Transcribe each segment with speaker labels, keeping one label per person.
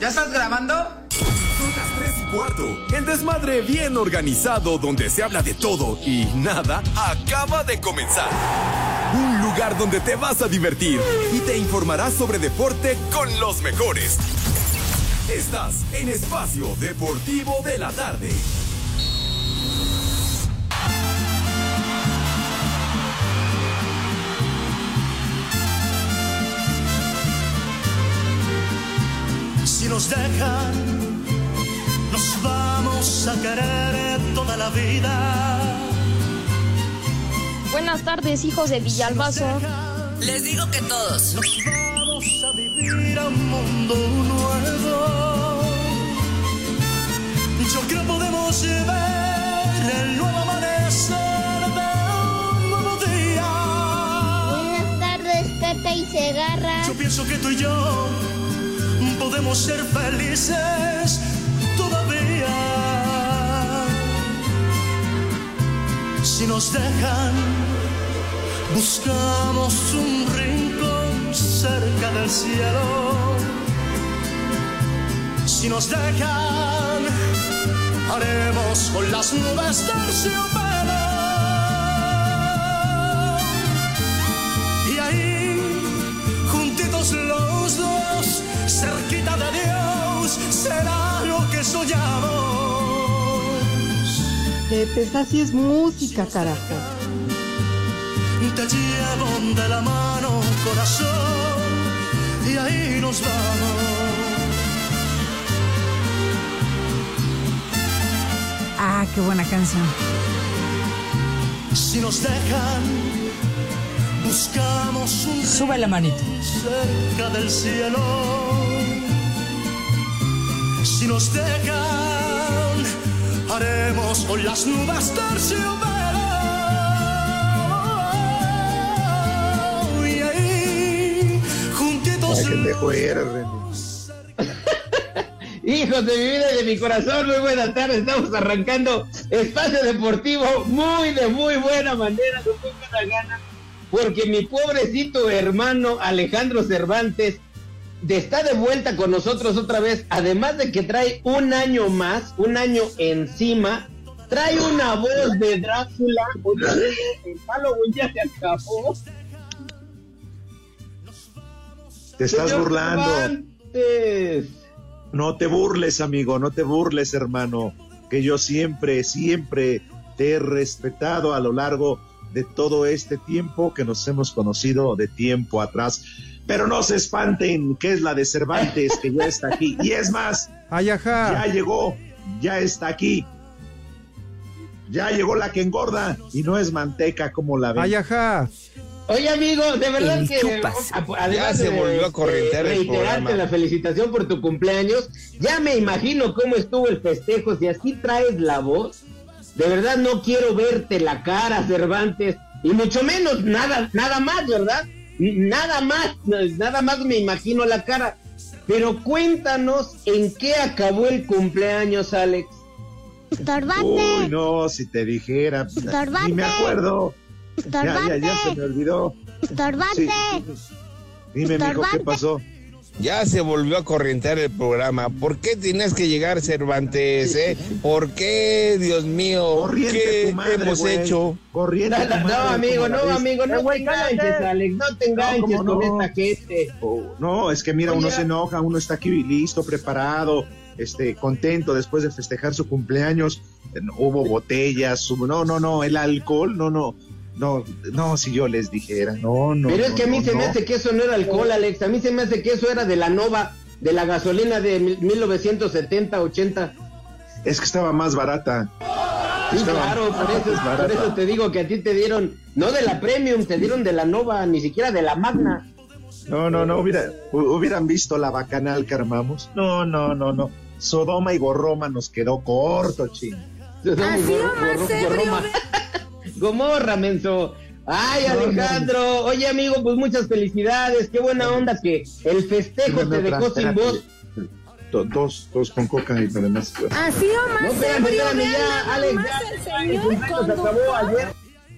Speaker 1: ¿Ya estás grabando?
Speaker 2: Son las 3 y cuarto. El desmadre bien organizado donde se habla de todo y nada acaba de comenzar. Un lugar donde te vas a divertir y te informarás sobre deporte con los mejores. Estás en Espacio Deportivo de la Tarde.
Speaker 3: Nos dejan, nos vamos a querer toda la vida.
Speaker 4: Buenas tardes, hijos de Villalbazo.
Speaker 5: Les digo que todos.
Speaker 3: Nos vamos a vivir a un mundo nuevo. Yo creo podemos ver el nuevo amanecer de un nuevo día.
Speaker 6: Buenas tardes, Cata y Segarra.
Speaker 3: Yo pienso que tú y yo podemos ser felices todavía. Si nos dejan, buscamos un rincón cerca del cielo. Si nos dejan, haremos con las nubes terciopelo. Soñamos.
Speaker 7: Pepe, esa sí es música, carajo.
Speaker 3: Te llevo de la mano, corazón, y ahí nos vamos.
Speaker 8: Ah, qué buena canción.
Speaker 3: Si nos dejan, buscamos un
Speaker 5: Sube la manito.
Speaker 3: cerca del cielo. Si nos dejan, haremos con las nubes terciopelo. Y ahí, juntitos
Speaker 9: que te.
Speaker 10: Hijos de mi vida y de mi corazón, muy buenas tardes. Estamos arrancando espacio deportivo muy de muy buena manera, con muy buena gana, porque mi pobrecito hermano Alejandro Cervantes está de vuelta con nosotros otra vez, además de que trae un año más, un año encima, trae una voz de Drácula, otra vez, el Halloween ya se acabó.
Speaker 9: Te estás
Speaker 10: Señor
Speaker 9: burlando.
Speaker 10: Cervantes.
Speaker 9: No te burles, amigo, no te burles, hermano. Que yo siempre, siempre te he respetado a lo largo de todo este tiempo que nos hemos conocido de tiempo atrás. Pero no se espanten, que es la de Cervantes, que ya está aquí. Y es más,
Speaker 11: Ay, ajá.
Speaker 9: ya llegó, ya está aquí. Ya llegó la que engorda y no es manteca como la ven.
Speaker 11: Ay, ajá.
Speaker 10: Oye, amigo, de verdad
Speaker 5: El
Speaker 10: que
Speaker 5: chupas.
Speaker 10: a- además
Speaker 12: Ya se volvió a corrientear
Speaker 10: de
Speaker 12: el
Speaker 10: reiterarte
Speaker 12: programa.
Speaker 10: la felicitación por tu cumpleaños, ya me imagino cómo estuvo el festejo, si así traes la voz, de verdad no quiero verte la cara, Cervantes, y mucho menos nada, nada más, ¿verdad? Nada más, nada más me imagino la cara. Pero cuéntanos en qué acabó el cumpleaños, Alex.
Speaker 6: Estorbante.
Speaker 9: Uy, no, si te dijera.
Speaker 6: Estorbante.
Speaker 9: Ni me acuerdo. Ya, ya, ya se me olvidó.
Speaker 6: Estorbante.
Speaker 9: Sí. Dime, mijo, ¿qué pasó?
Speaker 12: Ya se volvió a corrientear el programa. ¿Por qué tienes que llegar, Cervantes? Eh? ¿Por qué, Dios mío?
Speaker 9: Corriente
Speaker 12: ¿Qué
Speaker 9: madre,
Speaker 12: hemos hecho?
Speaker 9: Corriente
Speaker 10: No,
Speaker 9: tu
Speaker 10: no,
Speaker 9: madre,
Speaker 10: amigo, no, amigo, no te
Speaker 9: güey,
Speaker 10: enganches. Alex, no te enganches
Speaker 9: ¿cómo no?
Speaker 10: con esta gente.
Speaker 9: Oh, no, es que mira, uno se enoja, uno está aquí listo, preparado, este, contento después de festejar su cumpleaños. No, Hubo botellas, hubo- no, no, no, el alcohol, no, no, no, no, si yo les dijera, no, no.
Speaker 10: Pero es
Speaker 9: no,
Speaker 10: que a mí
Speaker 9: no,
Speaker 10: se me hace que eso no era alcohol, Alex. A mí se me hace que eso era de la Nova, de la gasolina de mil- 1970, 80.
Speaker 9: Es que estaba más barata.
Speaker 10: Sí,
Speaker 9: Estaba
Speaker 10: claro, por eso,
Speaker 9: más barata.
Speaker 10: por eso te digo que a ti te dieron, no de la Premium, te dieron de la Nova, ni siquiera de la Magna.
Speaker 9: No, no, no, hubiera, hu- hubieran visto la bacanal que armamos. No, no, no, no. Sodoma y Gorroma nos quedó corto, ching.
Speaker 6: Así nomás, ebrio.
Speaker 10: Gomorra, menso. Ay, Alejandro. Oye, amigo, pues muchas felicidades. Qué buena onda que el festejo te dejó sin voz.
Speaker 9: Do- Dos, dos con coca y además.
Speaker 6: Así
Speaker 10: No,
Speaker 6: nomás,
Speaker 10: espérame,
Speaker 6: ebrio.
Speaker 10: ya, Alex,
Speaker 6: más
Speaker 10: ya,
Speaker 6: el
Speaker 10: el.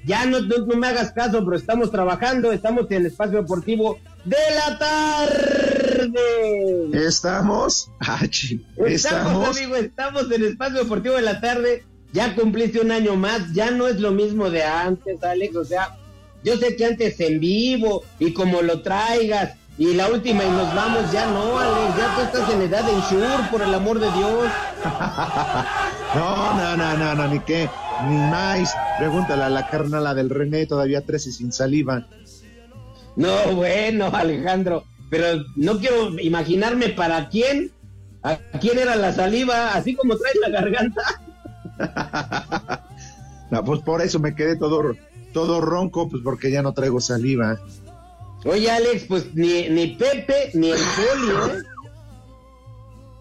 Speaker 10: Ya no, no, no me hagas caso, pero estamos trabajando, estamos en el espacio deportivo de la tarde.
Speaker 9: ¿Estamos? Ah,
Speaker 10: Estamos,
Speaker 9: ¿Estamos?
Speaker 10: amigo, estamos en Espacio Deportivo de la Tarde. Ya cumpliste un año más, ya no es lo mismo de antes, Alex. O sea, yo sé que antes en vivo y como lo traigas y la última y nos vamos, ya no, Alex. Ya tú estás en edad de insure, por el amor de Dios.
Speaker 9: No, no, no, no, no, ni qué, ni más. Pregúntale a la carnala del René, todavía 13 sin saliva.
Speaker 10: No, bueno, Alejandro, pero no quiero imaginarme para quién, a quién era la saliva, así como traes la garganta.
Speaker 9: No, pues por eso me quedé todo, todo ronco, pues porque ya no traigo saliva.
Speaker 10: Oye, Alex, pues ni, ni Pepe ni el ¿eh?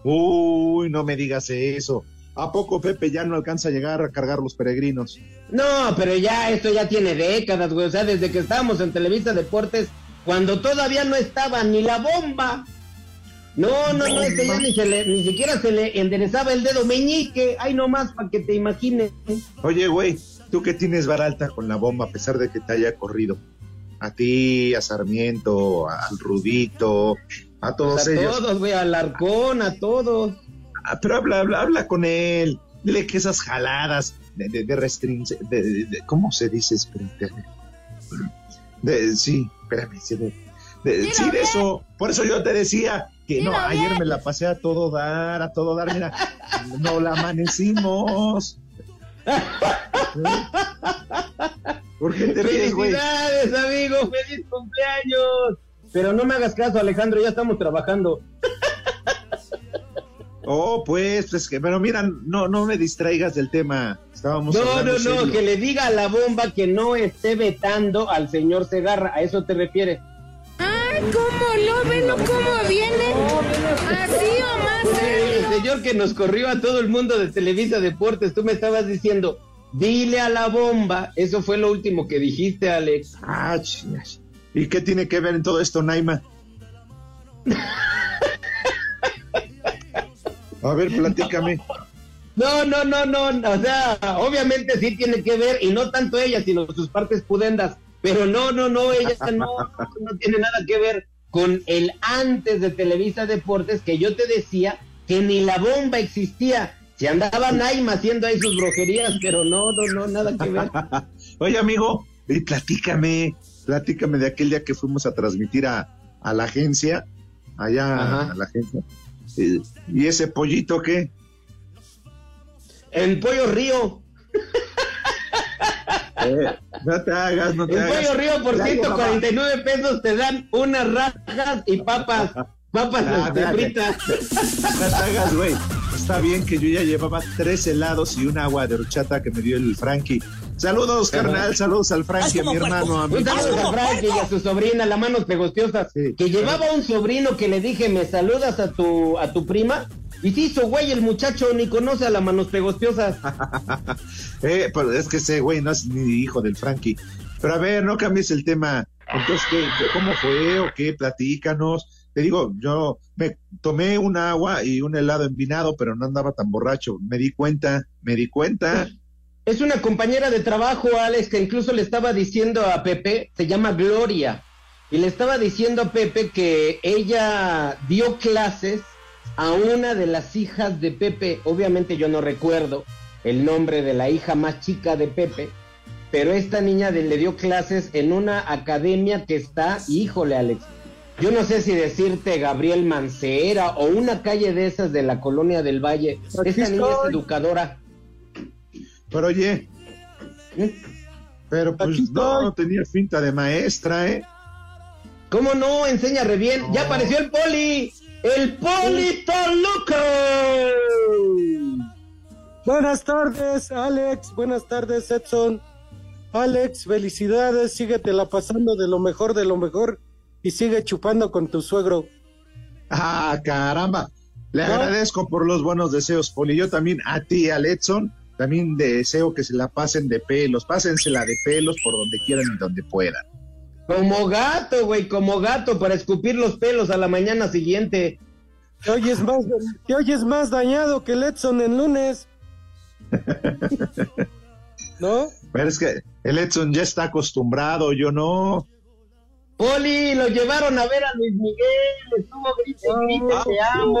Speaker 9: Uy, no me digas eso. ¿A poco Pepe ya no alcanza a llegar a cargar los peregrinos?
Speaker 10: No, pero ya esto ya tiene décadas, güey. O sea, desde que estábamos en Televisa Deportes, cuando todavía no estaba ni la bomba. No, no, no, este ya ni, se le- ni siquiera se le enderezaba el dedo meñique. Ay, nomás para que te imagines.
Speaker 9: Oye, güey, tú que tienes vara alta con la bomba a pesar de que te haya corrido. A ti, a Sarmiento, al Rudito, a todos
Speaker 10: a
Speaker 9: ellos.
Speaker 10: todos, güey, al Arcón, a todos.
Speaker 9: Ah, pero habla, habla, habla con él. Dile que esas jaladas de, de, de restringe- de- de- de- ¿cómo se dice? Espérate. De, sí, espérame. Sí, de, de- sí, de eso. Por eso yo te decía que no, ayer me la pasé a todo dar, a todo dar. Mira, no la amanecimos. ¿Por qué te ríes, güey?
Speaker 10: Felicidades, amigo, feliz cumpleaños. Pero no me hagas caso, Alejandro, ya estamos trabajando.
Speaker 9: Oh, pues, pues que, pero mira, no, no me distraigas del tema. Estábamos
Speaker 10: No, no, no,
Speaker 9: serio.
Speaker 10: que le diga a la bomba que no esté vetando al señor Segarra. ¿A eso te refieres?
Speaker 1: Ay, ¿cómo lo ven o cómo viene? Así o más
Speaker 10: El señor que nos corrió a todo el mundo de Televisa Deportes, tú me estabas diciendo, dile a la bomba. Eso fue lo último que dijiste, Alex.
Speaker 9: Ah. ¿Y qué tiene que ver en todo esto, Naima? A ver, platícame.
Speaker 10: No, no, no, no, o sea, obviamente sí tiene que ver, y no tanto ella, sino sus partes pudendas, pero no, no, no, ella no, no tiene nada que ver con el antes de Televisa Deportes, que yo te decía que ni la bomba existía, se andaba Naima haciendo ahí sus brujerías, pero no, no, no, nada que ver.
Speaker 9: Oye, amigo, y platícame, platícame de aquel día que fuimos a transmitir a, a la agencia, allá
Speaker 10: Ajá.
Speaker 9: a la agencia. Eh, ¿Y ese pollito qué?
Speaker 10: El Pollo Río,
Speaker 9: Eh, no te hagas, no te
Speaker 10: el
Speaker 9: hagas.
Speaker 10: Pollo Río por
Speaker 9: Ya, hijo,
Speaker 10: 149 pesos te dan unas rajas y papas, papas
Speaker 9: Ah,
Speaker 10: fritas.
Speaker 9: No te hagas, güey. Está bien que yo ya llevaba tres helados y un agua de horchata que me dio el Frankie. Saludos, carnal, saludos al Frankie, a mi hermano, a mi
Speaker 10: saludo a Frankie y a su sobrina, la manos pegostiosas,
Speaker 9: Sí.
Speaker 10: que llevaba un sobrino que le dije, ¿me saludas a tu, a tu prima? Y se hizo güey, el muchacho ni conoce a las manos pegostiosas.
Speaker 9: Eh, pero es que ese güey no es ni hijo del Frankie. Pero a ver, no cambies el tema. Entonces, ¿qué, qué- cómo fue o qué? Platícanos. Te digo, yo me tomé un agua y un helado envinado, pero no andaba tan borracho. Me di cuenta, me di cuenta.
Speaker 10: Es una compañera de trabajo, Alex, que incluso le estaba diciendo a Pepe, se llama Gloria, y le estaba diciendo a Pepe que ella dio clases a una de las hijas de Pepe. Obviamente yo no recuerdo el nombre de la hija más chica de Pepe, pero esta niña de- le dio clases en una academia que está, híjole, Alex. Yo no sé si decirte Gabriel Mancera o una calle de esas de la colonia del Valle.
Speaker 7: Aquí
Speaker 10: Esta niña es educadora.
Speaker 9: Pero oye,
Speaker 10: ¿Eh?
Speaker 9: pero pues
Speaker 7: Aquí
Speaker 9: no,
Speaker 7: estoy.
Speaker 9: no tenía finta de maestra, ¿eh?
Speaker 10: ¿Cómo no? Enseña re bien. Ya apareció el poli. El poli Toluca.
Speaker 7: Buenas tardes, Alex. Buenas tardes, Edson. Alex, felicidades. Síguetela pasando de lo mejor de lo mejor y sigue chupando con tu suegro.
Speaker 9: Ah, caramba. Le
Speaker 7: ¿No?
Speaker 9: agradezco por los buenos deseos, Poli. Yo también a ti, a Letson, también deseo que se la pasen de pelos. Pásensela de pelos por donde quieran y donde puedan.
Speaker 10: Como gato, güey, como gato para escupir los pelos a la mañana siguiente.
Speaker 7: Te oyes más, te oyes más dañado que el Edson en lunes. ¿No?
Speaker 9: Pero es que el Edson ya está acostumbrado, yo no.
Speaker 10: Poli, lo llevaron a ver a Luis Miguel, estuvo grite, grite, te amo.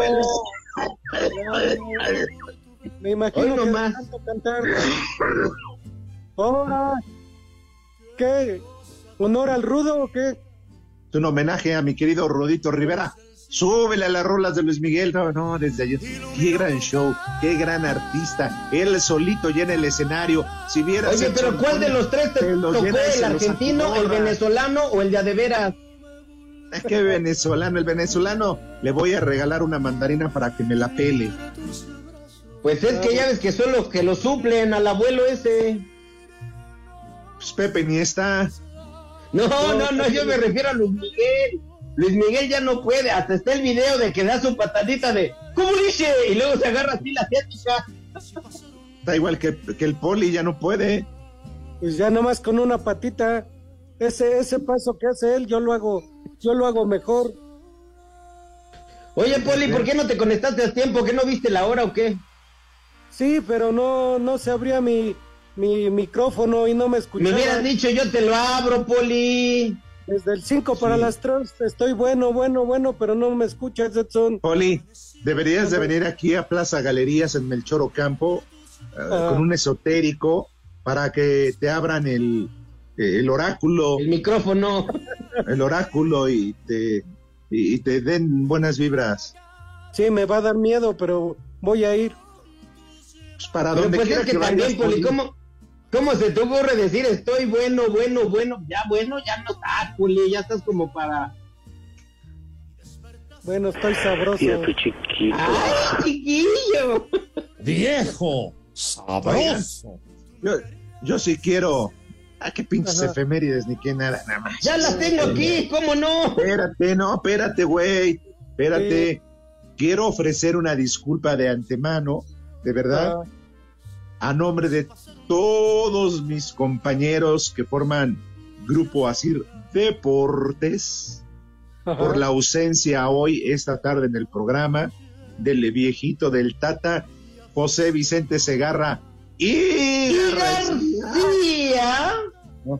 Speaker 7: Me imagino
Speaker 10: Hoy
Speaker 7: que cantar. Ahora, ¿qué? ¿Honor al rudo o qué?
Speaker 9: Es un homenaje a mi querido Rodito Rivera. Súbele a las rolas de Luis Miguel. No, no, desde ayer. Qué gran show, qué gran artista. Él solito llena el escenario. Si vieras.
Speaker 10: Oye, pero ¿cuál de los tres te tocó? ¿El argentino, el venezolano o el de a de veras?
Speaker 9: Qué venezolano. El venezolano le voy a regalar una mandarina para que me la pele.
Speaker 10: Pues es que ya ves que son los que lo suplen al abuelo ese.
Speaker 9: Pues Pepe ni está.
Speaker 10: No, no, no, yo me refiero a Luis Miguel. Luis Miguel ya no puede, hasta está el video de que da su patadita de ¿Cómo dice? Y luego se agarra así la asiática.
Speaker 9: Está igual que, que el poli, ya no puede.
Speaker 7: Pues ya nomás con una patita. Ese, ese paso que hace él, yo lo hago, yo lo hago mejor.
Speaker 10: Oye, Poli, ¿por qué no te conectaste a tiempo? ¿Que no viste la hora o qué?
Speaker 7: Sí, pero no, no se abría mi, mi micrófono y no me
Speaker 10: Me
Speaker 7: escuchaba.
Speaker 10: hubieras dicho, yo te lo abro, Poli.
Speaker 7: Desde el 5 para las 3 estoy bueno, bueno, bueno, pero no me escuchas, Edson.
Speaker 9: Poli, deberías de venir aquí a Plaza Galerías en Melchor Ocampo eh,
Speaker 7: Ah.
Speaker 9: con un esotérico para que te abran el, eh, el oráculo,
Speaker 10: El micrófono.
Speaker 9: el oráculo y te, y te den buenas vibras.
Speaker 7: Sí, me va a dar miedo, pero voy a ir.
Speaker 9: Pues para
Speaker 10: Pero
Speaker 9: donde
Speaker 10: pues
Speaker 9: quiera
Speaker 10: es que,
Speaker 9: que
Speaker 10: también,
Speaker 9: vayas,
Speaker 10: Poli,
Speaker 9: Poli.
Speaker 10: ¿cómo, ¿cómo se te ocurre decir estoy bueno, bueno, bueno? Ya bueno, ya no estás, Poli, ya estás como para...
Speaker 7: Bueno, estoy sabroso.
Speaker 11: chiquito.
Speaker 10: ¡Ay, chiquillo!
Speaker 11: Viejo, sabroso.
Speaker 9: Yo, yo sí quiero. Ah, qué pinches
Speaker 7: Ajá.
Speaker 9: efemérides, ni qué nada, nada más.
Speaker 10: Ya las tengo aquí, ¿cómo no?
Speaker 9: Espérate, no, espérate, güey. Espérate. Quiero ofrecer una disculpa de antemano, de verdad,
Speaker 7: Ah,
Speaker 9: a nombre de todos mis compañeros que forman Grupo Asir Deportes,
Speaker 7: ajá.
Speaker 9: por la ausencia hoy, esta tarde en el programa, del viejito del Tata, José Vicente Segarra y
Speaker 10: García.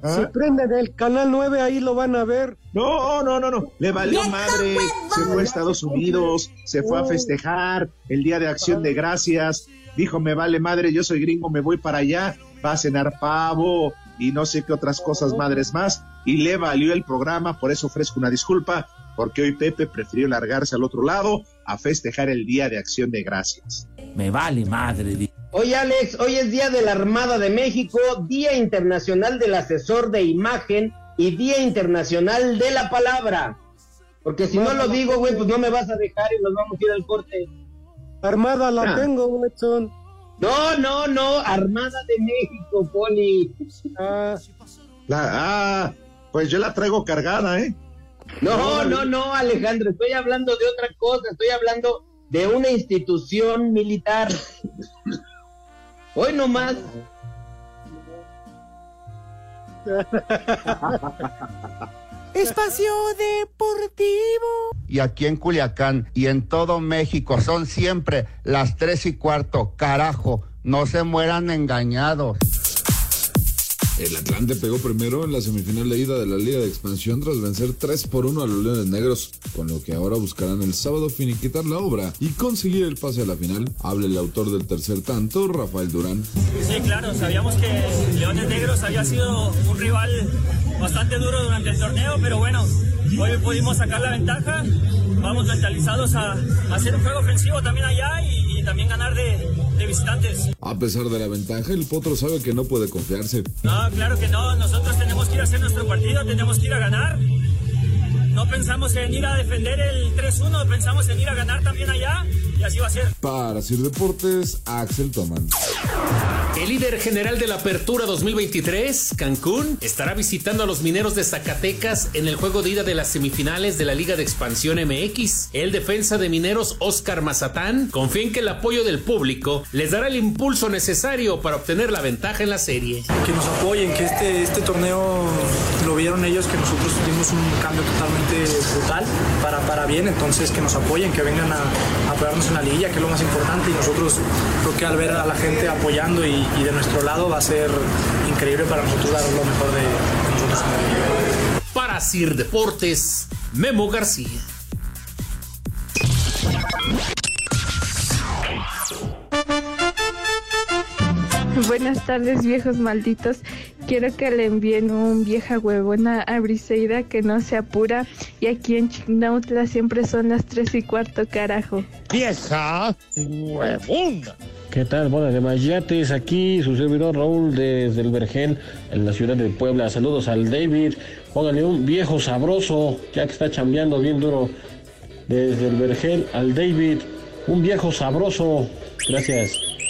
Speaker 9: Ajá.
Speaker 7: Si prenden el canal 9, ahí lo van a ver.
Speaker 9: No, no, no, no. Le valió madre. Se fue a Estados Unidos, se fue a festejar el Día de Acción de Gracias. Dijo, me vale madre, yo soy gringo, me voy para allá. Va a cenar pavo y no sé qué otras cosas madres más. Y le valió el programa, por eso ofrezco una disculpa, porque hoy Pepe prefirió largarse al otro lado a festejar el Día de Acción de Gracias.
Speaker 11: Me vale madre.
Speaker 10: Oye, Alex, hoy es Día de la Armada de México, Día Internacional del Asesor de Imagen y Día Internacional de la Palabra. Porque si no lo digo, güey, pues no me vas a dejar y nos vamos a ir al corte.
Speaker 7: Armada la
Speaker 9: Ah.
Speaker 7: tengo, Edson.
Speaker 10: No, no, no, Armada de México, Poli.
Speaker 7: Ah,
Speaker 9: La- ah, pues yo la traigo cargada, ¿eh?
Speaker 10: No, no, no, Alejandro, estoy hablando de otra cosa, estoy hablando de una institución militar. Hoy nomás.
Speaker 11: Espacio Deportivo.
Speaker 13: y aquí en Culiacán y en todo México son siempre las tres y cuarto. Carajo, no se mueran engañados.
Speaker 14: El Atlante pegó primero en la semifinal de ida de la Liga de Expansión tras vencer 3 por 1 a los Leones Negros, con lo que ahora buscarán el sábado finiquitar la obra y conseguir el pase a la final. Habla el autor del tercer tanto, Rafael Durán.
Speaker 15: Sí, claro, sabíamos que Leones Negros había sido un rival bastante duro durante el torneo, pero bueno, hoy pudimos sacar la ventaja. Vamos mentalizados a, a hacer un juego ofensivo también allá y, y también ganar de, de visitantes.
Speaker 14: A pesar de la ventaja, el Potro sabe que no puede confiarse.
Speaker 15: No, claro que no, nosotros tenemos que ir a hacer nuestro partido, tenemos que ir a ganar. No pensamos en ir a defender el 3-1, pensamos en ir a ganar también allá y así va a ser.
Speaker 14: Para Sir Deportes, Axel Toman.
Speaker 16: El líder general de la Apertura 2023, Cancún, estará visitando a los mineros de Zacatecas en el juego de ida de las semifinales de la Liga de Expansión MX. El defensa de mineros Oscar Mazatán confía en que el apoyo del público les dará el impulso necesario para obtener la ventaja en la serie.
Speaker 17: que nos apoyen, que este, este torneo lo vieron ellos, que nosotros tuvimos un cambio totalmente brutal para, para bien, entonces que nos apoyen, que vengan a, a apoyarnos en la liguilla, que es lo más importante, y nosotros creo que al ver a la gente apoyando y, y de nuestro lado va a ser increíble para nosotros dar lo mejor de, de nosotros en la liguilla.
Speaker 16: Para Para Sir Deportes, Memo García.
Speaker 18: Buenas tardes, viejos malditos. Quiero que le envíen un vieja huevona a Briseida que no se apura. Y aquí en Chignautla siempre son las tres y cuarto, carajo.
Speaker 11: Vieja huevona.
Speaker 19: ¿Qué tal? Buenas de Mayates, aquí su servidor Raúl desde el Vergel, en la ciudad de Puebla. Saludos al David. Póngale un viejo sabroso, ya que está chambeando bien duro. Desde el Vergel al David, un viejo sabroso. Gracias.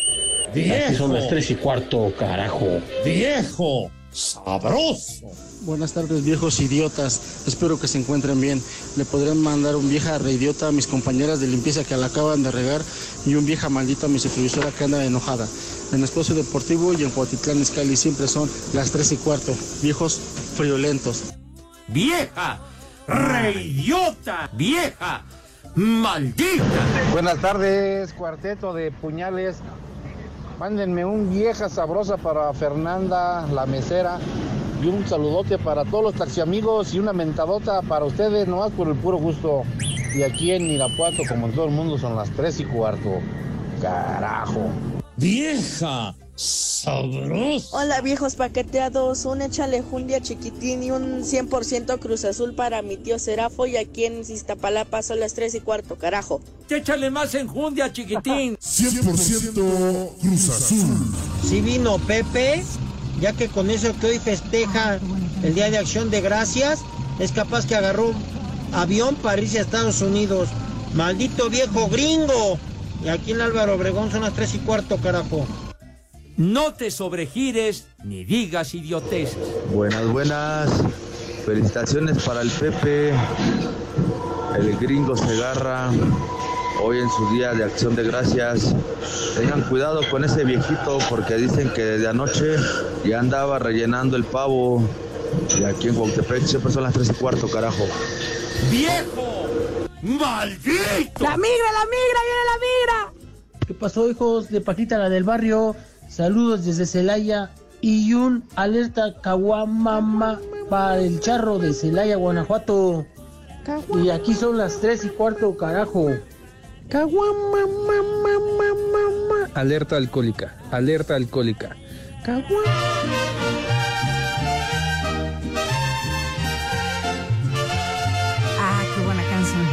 Speaker 19: Aquí son las tres y cuarto, carajo.
Speaker 11: Viejo sabroso.
Speaker 20: Buenas tardes, viejos idiotas. Espero que se encuentren bien. Le podrían mandar un vieja reidiota a mis compañeras de limpieza que la acaban de regar y un vieja maldita a mi supervisora que anda enojada. En Espacio Deportivo y en Cuatitlán Escali siempre son las tres y cuarto. Viejos friolentos.
Speaker 11: Vieja reidiota. Vieja maldita.
Speaker 21: Buenas tardes, cuarteto de puñales. Mándenme un vieja sabrosa para Fernanda, la mesera. Y un saludote para todos los taxiamigos y una mentadota para ustedes, nomás por el puro gusto. Y aquí en Irapuato, como en todo el mundo, son las tres y cuarto. Carajo.
Speaker 11: Vieja sabrosa.
Speaker 22: Hola viejos paqueteados, un échale jundia chiquitín y un 100% Cruz Azul para mi tío Serafo y aquí en Iztapalapa son las 3 y cuarto, carajo.
Speaker 11: Échale más enjundia, chiquitín.
Speaker 23: 100% Cruz Azul.
Speaker 24: Si vino Pepe, ya que con eso que hoy festeja el Día de Acción de Gracias, es capaz que agarró avión para irse a Estados Unidos. Maldito viejo gringo. Y aquí en Álvaro Obregón son las 3 y cuarto, carajo.
Speaker 11: No te sobregires ni digas idioteces.
Speaker 25: Buenas, buenas. Felicitaciones para el Pepe, el gringo Segarra, hoy en su día de acción de gracias. Tengan cuidado con ese viejito porque dicen que desde anoche ya andaba rellenando el pavo. Y aquí en Guautepec siempre son las tres y cuarto, carajo.
Speaker 11: ¡Viejo! ¡Maldito!
Speaker 22: ¡La migra, la migra, viene la migra!
Speaker 24: ¿Qué pasó, hijos de Paquita, la del barrio? Saludos desde Celaya y un alerta caguamama para el charro de Celaya, Guanajuato. Y aquí son las tres y cuarto, carajo. Caguamama.
Speaker 26: Alerta alcohólica, alerta alcohólica.
Speaker 8: Ah, qué buena canción.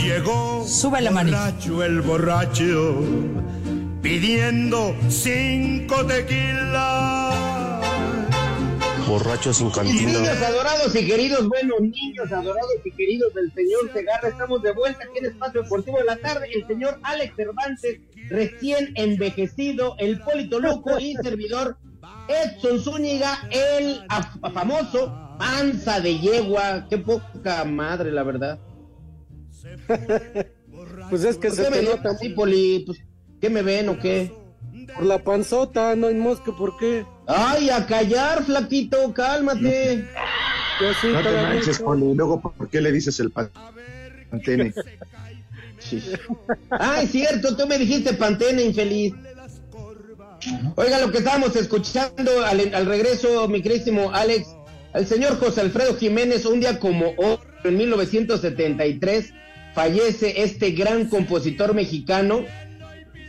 Speaker 3: Llegó
Speaker 8: Sube la manita.
Speaker 3: borracho el borracho pidiendo cinco tequilas.
Speaker 25: Borracho sin
Speaker 10: Y
Speaker 25: cantina.
Speaker 10: niños adorados y queridos, bueno, niños adorados y queridos del señor Segarra, estamos de vuelta aquí en Espacio Deportivo de la Tarde. El señor Alex Cervantes, recién envejecido, el Polito Loco y servidor Edson Zúñiga, el famoso panza de yegua. Qué poca madre, la verdad.
Speaker 7: Pues es que
Speaker 10: ¿Por
Speaker 7: se
Speaker 10: me
Speaker 7: nota
Speaker 10: así, Poli? Pues, ¿Qué me ven o qué?
Speaker 7: por la panzota, no hay mosca, ¿por qué?
Speaker 10: Ay, a callar, flaquito, cálmate.
Speaker 7: Yo sí,
Speaker 9: No te manches. Poli. Luego, ¿por qué le dices el pantene?
Speaker 10: Ay, cierto, tú me dijiste pantene, infeliz. Oiga, lo que estábamos escuchando al, al regreso, mi querísimo Alex, al señor José Alfredo Jiménez, un día como hoy, en 1973, fallece este gran compositor mexicano,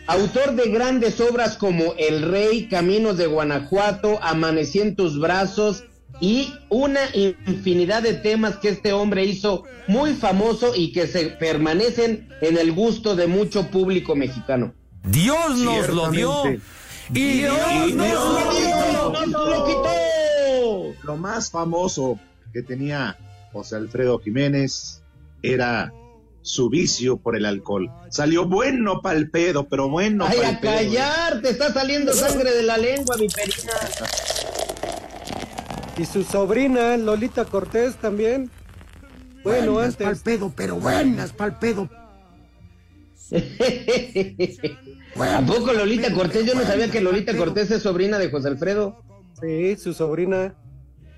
Speaker 10: autor de grandes obras como El Rey, Caminos de Guanajuato, Amanecí en tus brazos y una infinidad de temas que este hombre hizo muy famoso y que se permanecen en el gusto de mucho público mexicano.
Speaker 11: Dios nos lo dio. Y Dios nos lo dio.
Speaker 10: ¡Nos lo quitó!
Speaker 9: Lo más famoso que tenía José Alfredo Jiménez era su vicio por el alcohol. Salió bueno para el pedo, pero bueno
Speaker 10: ¡Ay,
Speaker 9: para
Speaker 10: a
Speaker 9: el pedo.
Speaker 10: callar! Te está saliendo sangre de la lengua, mi perina.
Speaker 7: Y su sobrina, Lolita Cortés, también. Bueno,
Speaker 27: Buenas pa'l
Speaker 7: antes.
Speaker 27: pedo, pero buenas pa'l pedo.
Speaker 10: ¿A poco Lolita Cortés? Yo no sabía que Lolita Cortés es sobrina de José Alfredo.
Speaker 7: Sí, su sobrina.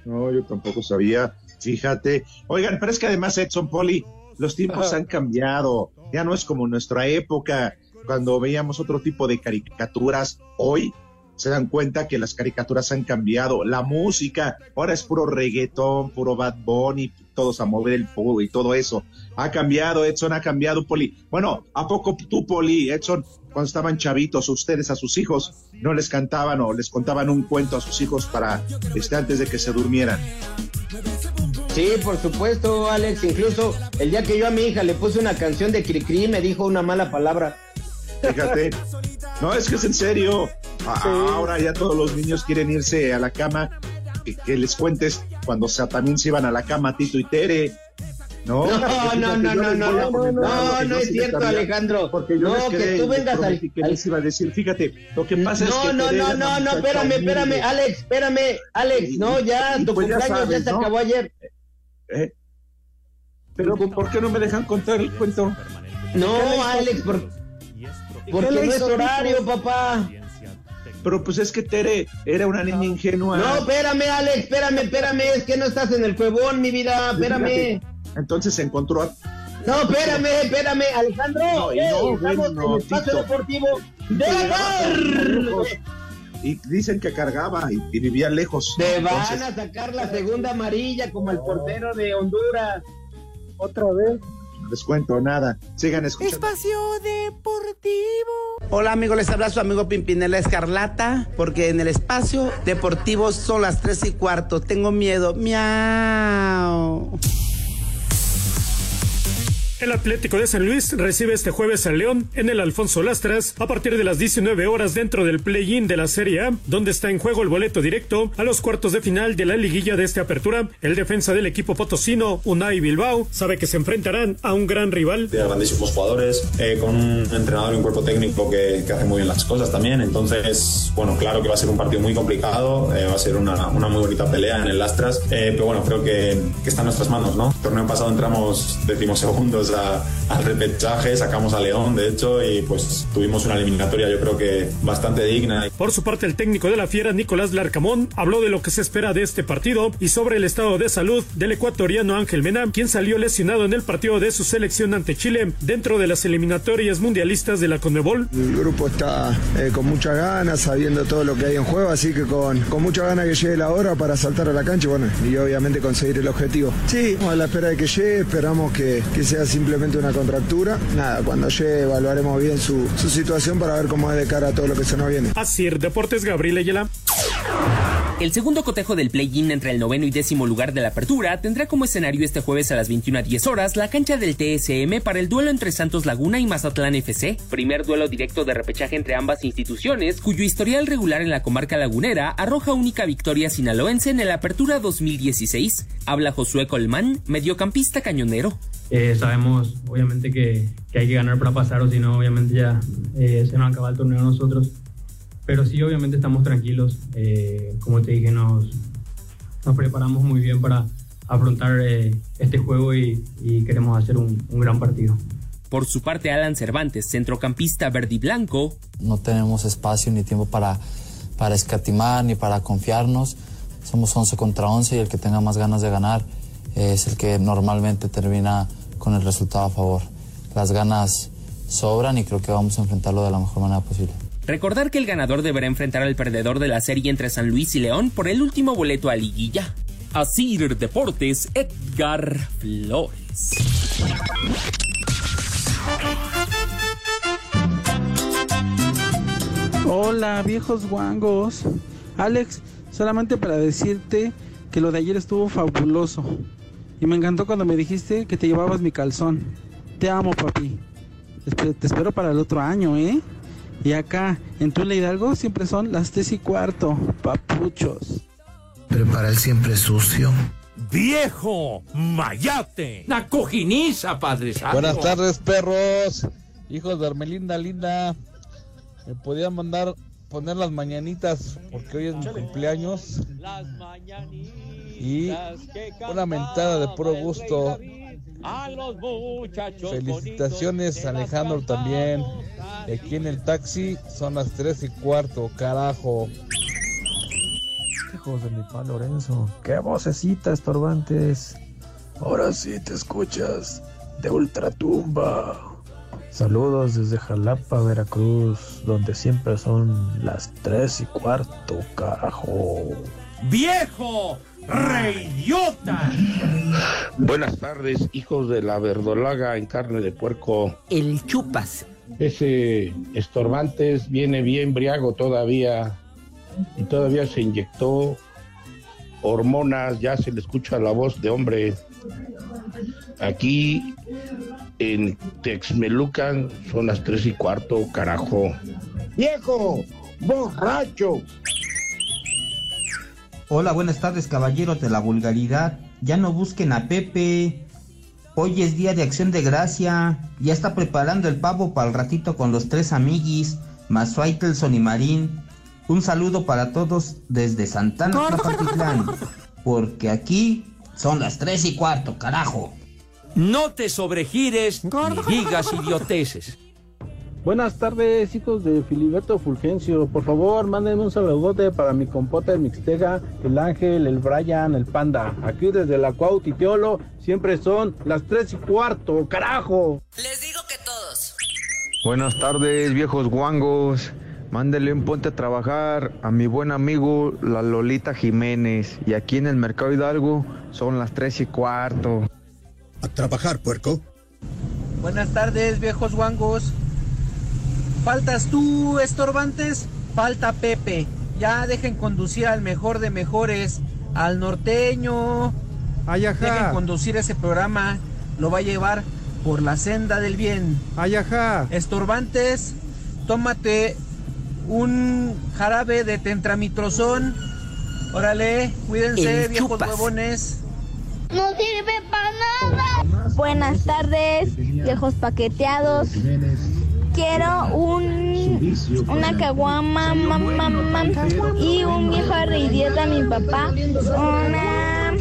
Speaker 9: No, yo tampoco sabía. Fíjate. Oigan, pero es que además Edson Poli, los tiempos han cambiado. Ya no es como nuestra época, cuando veíamos otro tipo de caricaturas. Hoy se dan cuenta que las caricaturas han cambiado, la música, ahora es puro reggaetón, puro Bad Bunny, todos a mover el fuego y todo eso. Ha cambiado, Edson, ha cambiado, Poli. Bueno, ¿a poco tú, Poli, Edson, cuando estaban chavitos, ustedes a sus hijos, no les cantaban o les contaban un cuento a sus hijos para, este, antes de que se durmieran?
Speaker 10: Sí, por supuesto, Alex. Incluso el día que yo a mi hija le puse una canción de Cricri, me dijo una mala palabra.
Speaker 9: Fíjate. No, es que es en serio. Ahora ya todos los niños quieren irse a la cama. Que, que les cuentes cuando se, también se iban a la cama Tito y Tere. No,
Speaker 10: No, no, no, no, no, no, no, no es cierto, Alejandro.
Speaker 9: Porque yo
Speaker 10: No, que tú vengas
Speaker 9: les prometí
Speaker 10: al-
Speaker 9: que les iba a decir, fíjate, lo que pasa es
Speaker 10: No,
Speaker 9: que
Speaker 10: no, no, no, no,
Speaker 9: muchacha
Speaker 10: espérame, espérame, Alex, espérame, Alex, no, ya, tu
Speaker 9: pues ya
Speaker 10: cumpleaños ya se
Speaker 9: ¿no?
Speaker 10: acabó ayer.
Speaker 9: ¿Eh? Pero ¿por qué no me dejan contar el cuento?
Speaker 10: No, Alex, por- porque no es horario, papá.
Speaker 9: Pero pues es que Tere era una niña ingenua.
Speaker 10: No, espérame, Alex, espérame, espérame, es que no estás en el cuevón, mi vida, espérame.
Speaker 9: Entonces se encontró a...
Speaker 10: No, espérame, espérame, Alejandro.
Speaker 9: No, no,
Speaker 10: estamos
Speaker 9: bueno,
Speaker 10: en el espacio
Speaker 9: Tito.
Speaker 10: deportivo de
Speaker 9: Y dicen que cargaba y, y vivía lejos.
Speaker 10: Te van
Speaker 9: Entonces,
Speaker 10: a sacar la segunda amarilla como el portero de Honduras.
Speaker 7: Otra vez.
Speaker 9: no les cuento nada. Sigan escuchando.
Speaker 3: Espacio Deportivo.
Speaker 28: Hola amigos, les habla su amigo Pimpinela Escarlata, porque en el espacio deportivo son las tres y cuarto. Tengo miedo. Miau.
Speaker 29: El Atlético de San Luis recibe este jueves al León en el Alfonso Lastras a partir de las 19 horas dentro del play-in de la Serie A, donde está en juego el boleto directo a los cuartos de final de la liguilla de esta apertura. El defensa del equipo potosino, Unai Bilbao, sabe que se enfrentarán a un gran rival.
Speaker 30: Tiene grandísimos jugadores, eh, con un entrenador y un cuerpo técnico que, que hace muy bien las cosas también. Entonces, bueno, claro que va a ser un partido muy complicado, eh, va a ser una, una muy bonita pelea en el Lastras, eh, pero bueno, creo que, que está en nuestras manos, ¿no? Torneo pasado entramos decimosegundos a- al repechaje, sacamos a León, de hecho, y pues tuvimos una eliminatoria yo creo que bastante digna.
Speaker 29: Por su parte, el técnico de la Fiera, Nicolás Larcamón, habló de lo que se espera de este partido y sobre el estado de salud del ecuatoriano Ángel Mena, quien salió lesionado en el partido de su selección ante Chile dentro de las eliminatorias mundialistas de la Conmebol.
Speaker 31: El grupo está eh, con muchas ganas, sabiendo todo lo que hay en juego, así que con, con mucha ganas que llegue la hora para saltar a la cancha y bueno, y obviamente conseguir el objetivo. Sí, a la espera de que llegue, esperamos que, que sea simplemente una contractura. Nada, cuando llegue evaluaremos bien su, su situación para ver cómo es de cara a todo lo que se nos viene.
Speaker 29: Así, Deportes Gabriel Ayala.
Speaker 32: El segundo cotejo del play-in entre el noveno y décimo lugar de la apertura tendrá como escenario este jueves a las 21.10 horas la cancha del TSM para el duelo entre Santos Laguna y Mazatlán FC, primer duelo directo de repechaje entre ambas instituciones, cuyo historial regular en la comarca lagunera arroja única victoria sinaloense en el Apertura 2016. Habla Josué Colmán, mediocampista cañonero.
Speaker 33: Eh, sabemos obviamente que, que hay que ganar para pasar o si no obviamente ya eh, se nos acaba el torneo a nosotros. Pero sí obviamente estamos tranquilos. Eh, como te dije, nos, nos preparamos muy bien para afrontar eh, este juego y, y queremos hacer un, un gran partido.
Speaker 32: Por su parte, Alan Cervantes, centrocampista verde y blanco,
Speaker 34: no tenemos espacio ni tiempo para, para escatimar ni para confiarnos. Somos 11 contra 11 y el que tenga más ganas de ganar es el que normalmente termina con el resultado a favor. Las ganas sobran y creo que vamos a enfrentarlo de la mejor manera posible.
Speaker 32: Recordar que el ganador deberá enfrentar al perdedor de la serie entre San Luis y León por el último boleto a liguilla. Asir Deportes, Edgar Flores.
Speaker 35: Hola, viejos guangos. Alex, solamente para decirte que lo de ayer estuvo fabuloso. Y me encantó cuando me dijiste que te llevabas mi calzón. Te amo, papi. Te espero para el otro año, ¿eh? Y acá, en Tula Hidalgo, siempre son las tres y cuarto, papuchos.
Speaker 36: Prepara el siempre sucio.
Speaker 11: ¡Viejo! ¡Mayate! ¡La cojiniza, Padre Santo!
Speaker 37: Buenas tardes, perros. Hijos de Hermelinda Linda. Me podían mandar poner las mañanitas porque hoy es mi cumpleaños. Y una mentada de puro gusto. Felicitaciones Alejandro también. Aquí en el taxi son las tres y cuarto, carajo.
Speaker 38: Hijos de mi pa Lorenzo, qué vocecita estorbantes. Ahora sí te escuchas de ultratumba. Saludos desde Jalapa, Veracruz, donde siempre son las tres y cuarto, carajo.
Speaker 11: ¡Viejo! ¡Reyota!
Speaker 39: Buenas tardes, hijos de la verdolaga en carne de puerco.
Speaker 40: El chupas.
Speaker 39: Ese estorbantes viene bien briago todavía y todavía se inyectó hormonas, ya se le escucha la voz de hombre. Aquí en Texmelucan son las tres y cuarto, carajo.
Speaker 27: ¡Viejo! ¡Borracho!
Speaker 41: Hola, buenas tardes, caballeros de la vulgaridad. Ya no busquen a Pepe. Hoy es día de acción de gracia. Ya está preparando el pavo para el ratito con los tres amiguis, más Faitelson y Marín. Un saludo para todos desde Santana. Porque aquí son las tres y cuarto, carajo.
Speaker 11: No te sobregires ni digas idioteces.
Speaker 38: Buenas tardes, hijos de Filiberto Fulgencio. Por favor, mándenme un saludote para mi compota el Mixtega, el Ángel, el Brian, el Panda. Aquí desde la Cuautiteolo siempre son las tres y cuarto, carajo.
Speaker 42: Les digo que todos.
Speaker 43: Buenas tardes, viejos guangos. Mándele un puente a trabajar a mi buen amigo la Lolita Jiménez. Y aquí en el Mercado Hidalgo son las tres y cuarto.
Speaker 44: A trabajar, puerco.
Speaker 35: Buenas tardes, viejos guangos. Faltas tú, estorbantes. Falta Pepe. Ya dejen conducir al mejor de mejores, al norteño. Dejen conducir ese programa. Lo va a llevar por la senda del bien. Ayaja. Estorbantes, tómate un jarabe de tentramitrozón. Órale, cuídense,
Speaker 40: El
Speaker 35: viejos
Speaker 40: chupas.
Speaker 35: huevones.
Speaker 45: No sirve para nada. Buenas tardes, viejos paqueteados. Quiero un una caguama mamá, mamá, y un viejo reidiota a mi papá. Una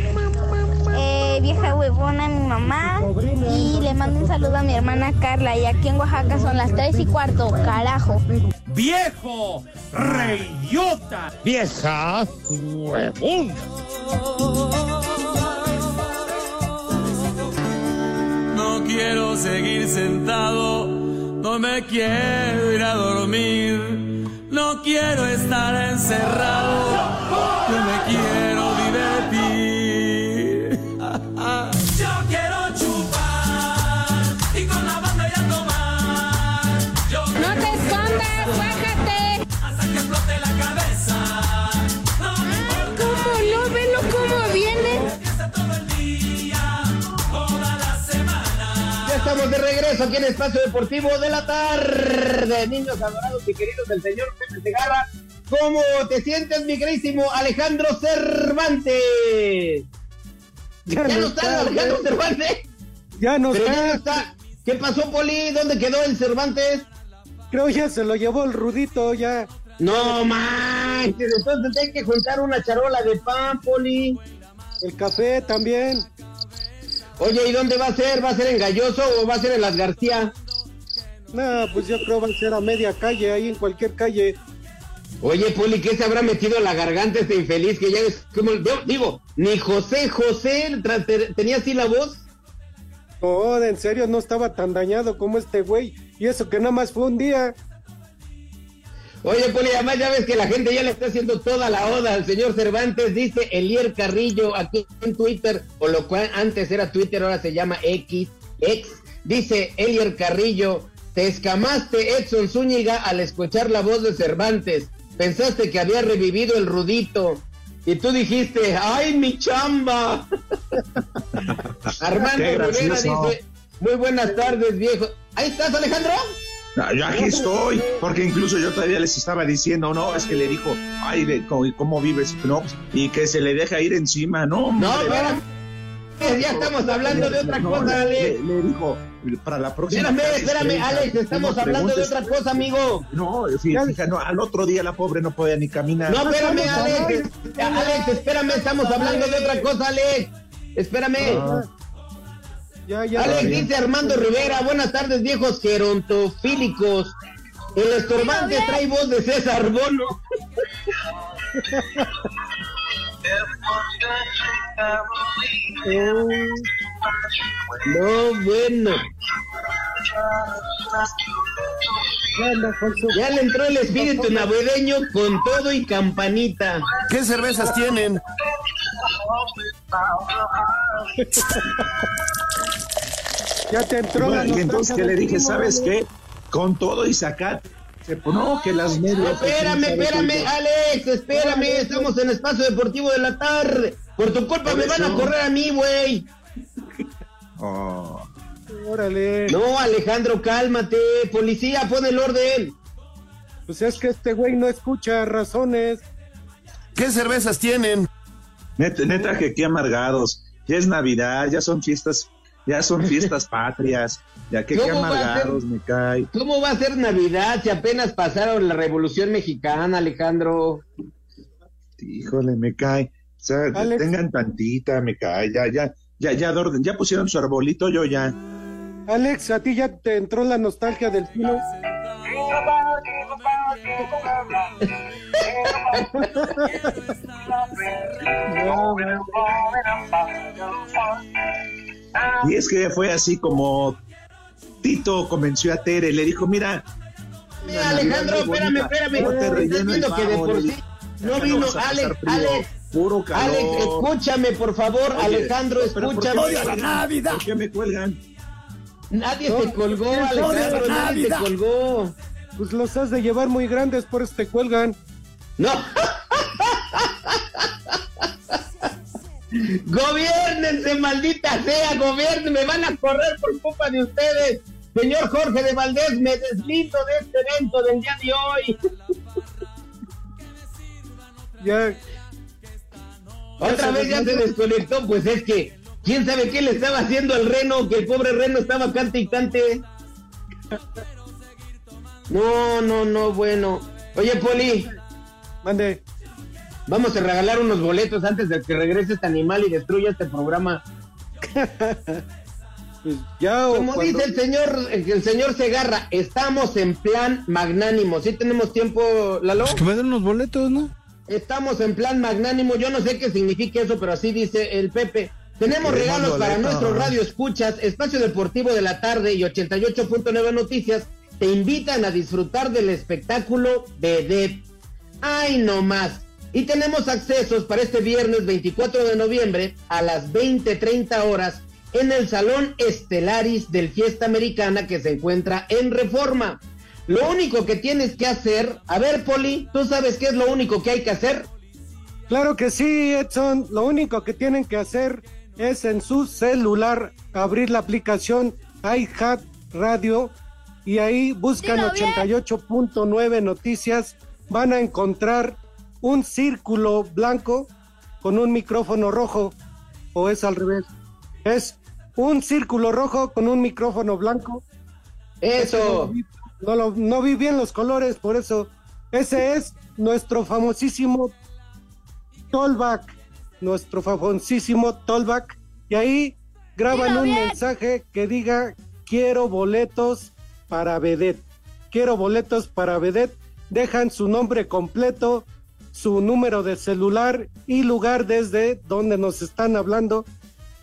Speaker 45: eh, vieja huevona a mi mamá. Y le mando un saludo a mi hermana Carla. Y aquí en Oaxaca son las tres y cuarto, carajo.
Speaker 11: ¡Viejo! ¡Reyota!
Speaker 44: ¡Vieja! ¡Huevón!
Speaker 3: No quiero seguir sentado, no me quiero ir a dormir, no quiero estar encerrado, yo me quiero
Speaker 10: estamos de regreso aquí en Espacio Deportivo de la tarde, niños adorados y queridos del señor Pepe Segarra. ¿Cómo te sientes, mi queridísimo Alejandro Cervantes? Ya, no está, Alejandro Cervantes.
Speaker 7: Ya no está.
Speaker 10: ya no está. ¿Qué pasó, Poli? ¿Dónde quedó el Cervantes?
Speaker 7: Creo ya se lo llevó el Rudito, ya.
Speaker 10: No manches, entonces hay que juntar una charola de pan, Poli.
Speaker 7: El café también.
Speaker 10: Oye, ¿y dónde va a ser? ¿Va a ser en Galloso o va a ser en Las García?
Speaker 7: No, pues yo creo va a ser a media calle, ahí en cualquier calle.
Speaker 10: Oye, Poli, ¿qué se habrá metido en la garganta este infeliz que ya ves cómo- yo digo, ni José José tenía así la voz?
Speaker 7: Oh, en serio, no estaba tan dañado como este güey. Y eso que nada más fue un día.
Speaker 10: Oye, Poli, además ya ves que la gente ya le está haciendo toda la oda al señor Cervantes, dice Elier Carrillo aquí en Twitter, o lo cual antes era Twitter, ahora se llama X, X, dice Elier Carrillo, te escamaste Edson Zúñiga al escuchar la voz de Cervantes, pensaste que había revivido el rudito, y tú dijiste, ¡ay, mi chamba! Armando Rivera dice, muy buenas tardes, viejo. ¿Ahí estás, Alejandro?
Speaker 9: Ah, Yo aquí estoy, porque incluso yo todavía les estaba diciendo, no, es que le dijo, ay, de, ¿cómo, cómo vives? No, y que se le deja ir encima, no.
Speaker 10: No, espérame. Ya estamos hablando de otra
Speaker 9: No,
Speaker 10: cosa,
Speaker 9: le-
Speaker 10: Alex.
Speaker 9: Le, le dijo, para la próxima.
Speaker 10: Espérame, espérame, Alex, estamos hablando de otra cosa, amigo.
Speaker 9: No, fí- fija, no, al otro día la pobre no podía ni caminar.
Speaker 10: No, espérame, Alex. Alex, espérame, estamos hablando de otra cosa, Alex. Espérame.
Speaker 9: Ah.
Speaker 7: Ya, ya.
Speaker 10: Alex dice Armando Rivera, buenas tardes, viejos gerontofílicos. El estorbante trae voz de César Bono. No, bueno. Ya le entró el espíritu navideño con todo y campanita.
Speaker 11: ¿Qué cervezas tienen?
Speaker 7: ya te entró la
Speaker 9: Y entonces que le dije,
Speaker 7: primo,
Speaker 9: ¿sabes qué? Con todo y sacar. No, que las medias.
Speaker 10: Espérame, espérame, Alex, espérame, estamos en Espacio Deportivo de la tarde. Por tu culpa
Speaker 9: Por
Speaker 10: me van a correr a mí, güey.
Speaker 9: Oh.
Speaker 7: Órale.
Speaker 10: No, Alejandro, cálmate. Policía, pon el orden.
Speaker 7: Pues es que este güey no escucha razones.
Speaker 11: ¿Qué cervezas tienen?
Speaker 9: Neta, neta que qué amargados. Ya es Navidad, ya son fiestas, ya son fiestas patrias. Ya que qué
Speaker 10: ¿Cómo va a
Speaker 9: amargados me cae.
Speaker 10: ¿Cómo va a ser Navidad si apenas pasaron la Revolución Mexicana, Alejandro?
Speaker 9: Híjole, me cae. O sea,
Speaker 7: Alex.
Speaker 9: tengan tantita, me cae. Ya, ya, ya, ya, de orden. Ya pusieron su arbolito, yo ya.
Speaker 7: Alex, ¿a ti ya te entró la nostalgia del fino?
Speaker 9: Y es que fue así como Tito convenció a Tere, le dijo, mira,
Speaker 10: Mira, Alejandro, espérame, espérame.
Speaker 9: No te relleno
Speaker 10: que de por sí no
Speaker 9: "Ya
Speaker 10: vino Alex, Alex.
Speaker 9: Puro calor.
Speaker 10: Alex, escúchame, por favor,
Speaker 9: Oye,
Speaker 10: Alejandro,
Speaker 9: pero ¿por qué
Speaker 10: escúchame.
Speaker 9: ¿Por qué me cuelgan?
Speaker 10: Nadie
Speaker 7: No,
Speaker 10: se colgó. Alejandro, nadie
Speaker 7: Navidad.
Speaker 10: colgó.
Speaker 7: Pues los has de llevar muy grandes, por eso te cuelgan.
Speaker 10: No. Gobiernense, maldita sea, gobiernen, me van a correr por culpa de ustedes. Señor Jorge de Valdés, me deslindo de este evento del día de hoy.
Speaker 7: Ya.
Speaker 10: Otra vez ya se desconectó, pues es que, ¿quién sabe qué le estaba haciendo al reno? Que el pobre reno estaba cante y cante. No, no, no, bueno. Oye, Poli.
Speaker 7: Mande.
Speaker 10: Vamos a regalar unos boletos antes de que regrese este animal y destruya este programa.
Speaker 7: Pues ya, o
Speaker 10: Como
Speaker 7: cuando-
Speaker 10: dice el señor, el señor Segarra, estamos en plan magnánimo. ¿Sí tenemos tiempo, Lalo?
Speaker 38: Pues que me den unos boletos, ¿no?
Speaker 10: Estamos en plan magnánimo. Yo no sé qué significa eso, pero así dice el Pepe. Tenemos regalos para nuestro radio escuchas, Espacio Deportivo de la Tarde y 88.9 Noticias. Te invitan a disfrutar del espectáculo Vedette. ¡Ay, no más! Y tenemos accesos para este viernes 24 de noviembre a las 20.30 horas en el Salón Estelaris del Fiesta Americana que se encuentra en Reforma. Lo único que tienes que hacer, a ver, Poli, ¿tú sabes qué es lo único que hay que hacer?
Speaker 7: Claro que sí, Edson. Lo único que tienen que hacer es en su celular abrir la aplicación iHat Radio y ahí buscan 88.9 noticias. Van a encontrar un círculo blanco con un micrófono rojo. O es al revés. Es un círculo rojo con un micrófono blanco.
Speaker 10: Eso.
Speaker 7: No, lo- no vi bien los colores, por eso. Ese es nuestro famosísimo Tollback, nuestro famosísimo Tollback. Y ahí graban
Speaker 45: Dilo
Speaker 7: un
Speaker 45: bien.
Speaker 7: mensaje que diga, quiero boletos para Vedette. Quiero boletos para Vedette. Dejan su nombre completo, su número de celular y lugar desde donde nos están hablando.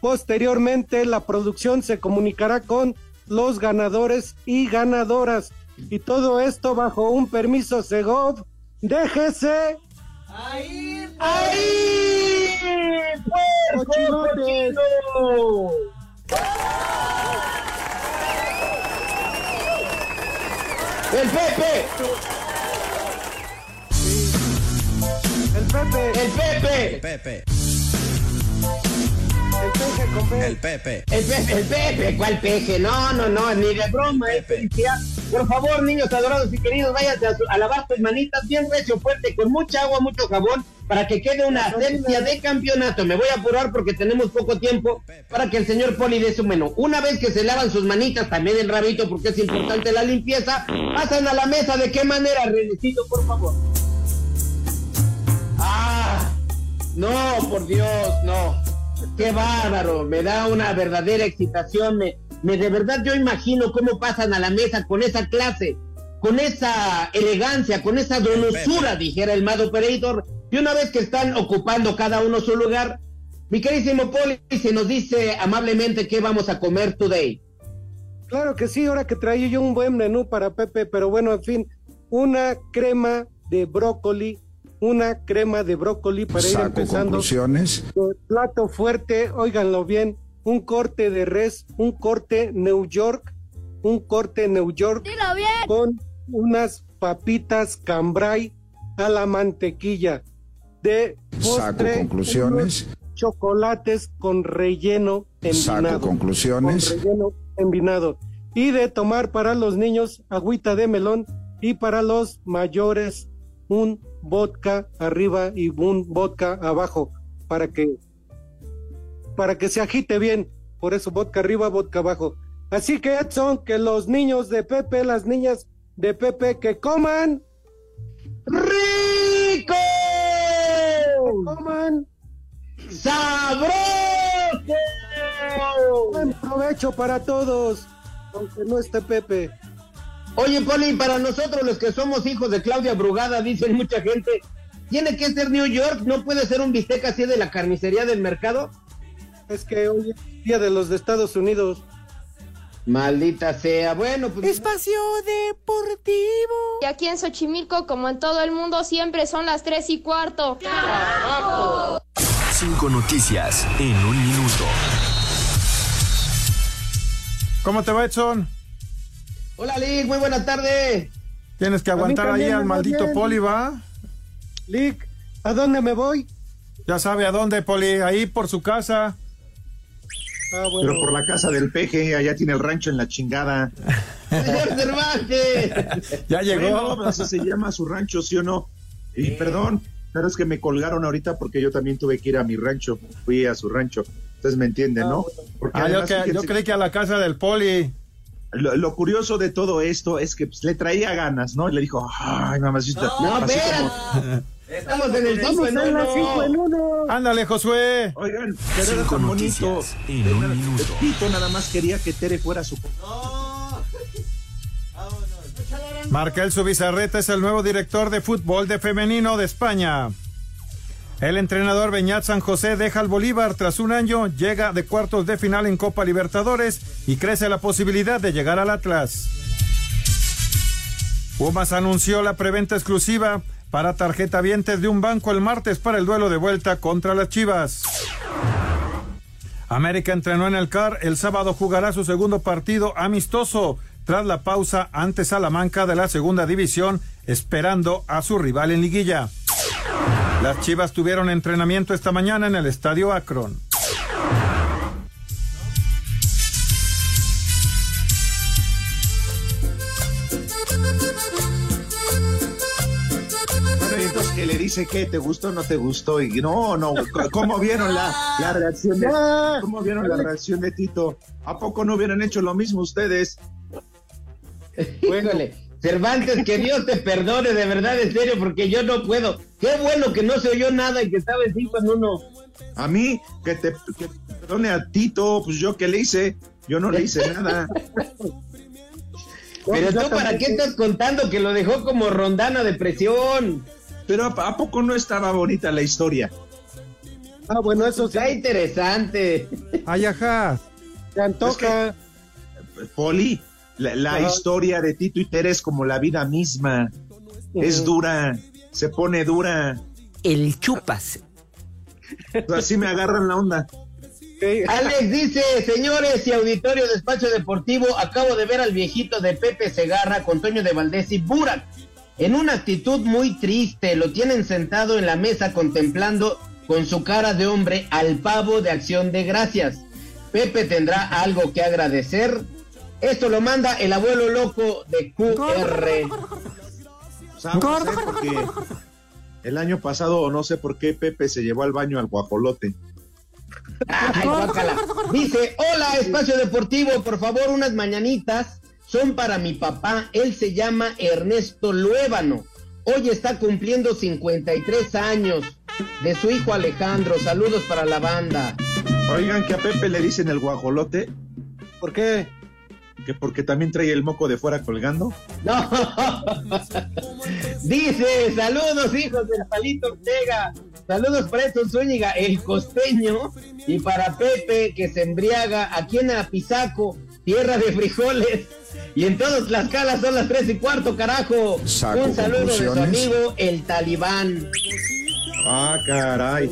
Speaker 7: Posteriormente, la producción se comunicará con los ganadores y ganadoras. Y todo esto bajo un permiso Segov. Déjese.
Speaker 10: ¡Ahí! ¡Ahí! ¡El Pepe!
Speaker 7: El Pepe.
Speaker 10: ¡El Pepe!
Speaker 7: El peje con.
Speaker 11: El Pepe.
Speaker 10: El Pepe, el Pepe, ¿cuál peje? No, no, no, ni de broma, es felicidad. Por favor, niños adorados y queridos, váyanse a, su- a lavar sus manitas bien recio, fuerte, con mucha agua, mucho jabón, para que quede una asepsia de campeonato. Me voy a apurar porque tenemos poco tiempo para que el señor Poli dé su menú. Una vez que se lavan sus manitas, también el rabito, porque es importante la limpieza, pasan a la mesa. ¿De qué manera, Renecito, por favor? No, por Dios, no. Qué bárbaro, me da una verdadera excitación. Me, me de verdad yo imagino cómo pasan a la mesa con esa clase, con esa elegancia, con esa donosura, dijera el Mad Operator. Y una vez que están ocupando cada uno su lugar, mi queridísimo Poli se nos dice amablemente qué vamos a comer today.
Speaker 7: Claro que sí, ahora que traía yo un buen menú para Pepe, pero bueno, en fin, una crema de brócoli, una crema de brócoli para ir
Speaker 46: Saco
Speaker 7: empezando.
Speaker 46: conclusiones.
Speaker 7: Plato fuerte, óiganlo bien, un corte de res, un corte New York, un corte New York con unas papitas cambray a la mantequilla. De postre,
Speaker 46: Saco conclusiones.
Speaker 7: unos chocolates con relleno
Speaker 46: Saco
Speaker 7: envinado.
Speaker 46: conclusiones.
Speaker 7: Con relleno envinado. Y de tomar para los niños agüita de melón y para los mayores un vodka arriba y un vodka abajo para que para que se agite bien. Por eso vodka arriba, vodka abajo. Así que Edson, que los niños de Pepe, las niñas de Pepe, que coman
Speaker 10: rico,
Speaker 7: que coman
Speaker 10: sabroso.
Speaker 7: Buen provecho para todos, aunque no esté Pepe.
Speaker 10: Oye, Poli, para nosotros los que somos hijos de Claudia Brugada, dicen mucha gente, tiene que ser New York, no puede ser un bistec así de la carnicería del mercado.
Speaker 7: Es que hoy es día de los de Estados Unidos.
Speaker 10: Maldita sea, bueno, pues.
Speaker 11: Espacio Deportivo.
Speaker 47: Y aquí en Xochimilco, como en todo el mundo, siempre son las tres y cuarto.
Speaker 48: Cinco noticias en un minuto.
Speaker 49: ¿Cómo te va, Edson?
Speaker 10: Hola, Lick, muy buena tarde.
Speaker 49: Tienes que aguantar ahí al maldito
Speaker 7: bien.
Speaker 49: Poli, ¿va?
Speaker 7: Lick, ¿a dónde me voy?
Speaker 49: Ya sabe a dónde, Poli, ahí por su casa.
Speaker 7: Ah, bueno.
Speaker 9: Pero por la casa del peje, allá tiene el rancho en la chingada.
Speaker 10: Señor Cervantes.
Speaker 49: Ya llegó.
Speaker 9: Bueno, así se llama su rancho, ¿sí o no? Y perdón, pero es que me colgaron ahorita porque yo también tuve que ir a mi rancho. Fui a su rancho. Ustedes me entienden, ¿no? Porque
Speaker 49: Ah, yo, que- yo creí que a la casa del Poli.
Speaker 9: Lo, lo curioso de todo esto es que pues, le traía ganas, ¿no? Y le dijo, ay, mamacita.
Speaker 10: No,
Speaker 9: así
Speaker 10: espera.
Speaker 9: como-
Speaker 10: Estamos en el 5
Speaker 7: Vamos
Speaker 10: en
Speaker 7: a las cinco en
Speaker 10: 1.
Speaker 7: uno.
Speaker 49: Ándale, Josué.
Speaker 9: Oigan, pero era tan bonito.
Speaker 48: noticias en un minuto.
Speaker 9: Tito nada más quería que Tere fuera su...
Speaker 49: Markel Subizarreta es el nuevo director de fútbol de femenino de España. El entrenador Beñat San José deja al Bolívar tras un año, llega de cuartos de final en Copa Libertadores y crece la posibilidad de llegar al Atlas. Pumas anunció la preventa exclusiva para tarjeta vientes de un banco el martes para el duelo de vuelta contra las Chivas. América entrenó en el CAR, el sábado jugará su segundo partido amistoso tras la pausa ante Salamanca de la segunda división, esperando a su rival en liguilla. Las Chivas tuvieron entrenamiento esta mañana en el Estadio Akron.
Speaker 9: Bueno, que le dice que te gustó o no te gustó. Y no, no, ¿cómo vieron la, la reacción de cómo vieron la reacción de Tito? ¿A poco no hubieran hecho lo mismo ustedes?
Speaker 10: Híjole, Cervantes, que Dios te perdone, de verdad, en serio, porque yo no puedo. Qué bueno que no se oyó nada y que estaba en 5 en 1.
Speaker 9: A mí, que te, que te perdone a Tito, pues yo qué le hice, yo no le hice nada.
Speaker 10: Pero tú, ¿para qué estás contando que lo dejó como rondana de presión?
Speaker 9: Pero ¿a, poco no estaba bonita la historia?
Speaker 7: Ah, bueno, eso sí.
Speaker 10: Está interesante.
Speaker 49: Ay, ajá.
Speaker 7: Se antoja.
Speaker 9: Poli, la, la
Speaker 7: Ajá.
Speaker 9: historia de Tito y Tere es como la vida misma. Es dura, se pone dura.
Speaker 11: El chupas.
Speaker 9: Así me agarran la onda.
Speaker 10: Alex dice, señores y auditorio de Espacio Deportivo, acabo de ver al viejito de Pepe Segarra con Toño de Valdés y Burak en una actitud muy triste. Lo tienen sentado en la mesa contemplando con su cara de hombre al pavo de acción de gracias. Pepe tendrá algo que agradecer. Esto lo manda el abuelo loco de QR.
Speaker 9: No sé porque el año pasado, no sé por qué Pepe se llevó al baño al guajolote.
Speaker 10: Ay, guácala. Dice, hola, espacio deportivo, por favor, unas mañanitas son para mi papá. Él se llama Ernesto Luébano. Hoy está cumpliendo 53 años de su hijo Alejandro. Saludos para la banda.
Speaker 9: Oigan que a Pepe le dicen el guajolote.
Speaker 7: ¿Por qué?
Speaker 9: Que porque también trae el moco de fuera colgando.
Speaker 10: No. Dice, saludos hijos del Palito Ortega. Saludos para Edson Zúñiga, el costeño. Y para Pepe, que se embriaga aquí en Apizaco. tierra de frijoles. Y en todas las calas son las tres y cuarto, carajo.
Speaker 9: Saco
Speaker 10: Un saludo de su amigo el talibán.
Speaker 9: Ah, caray.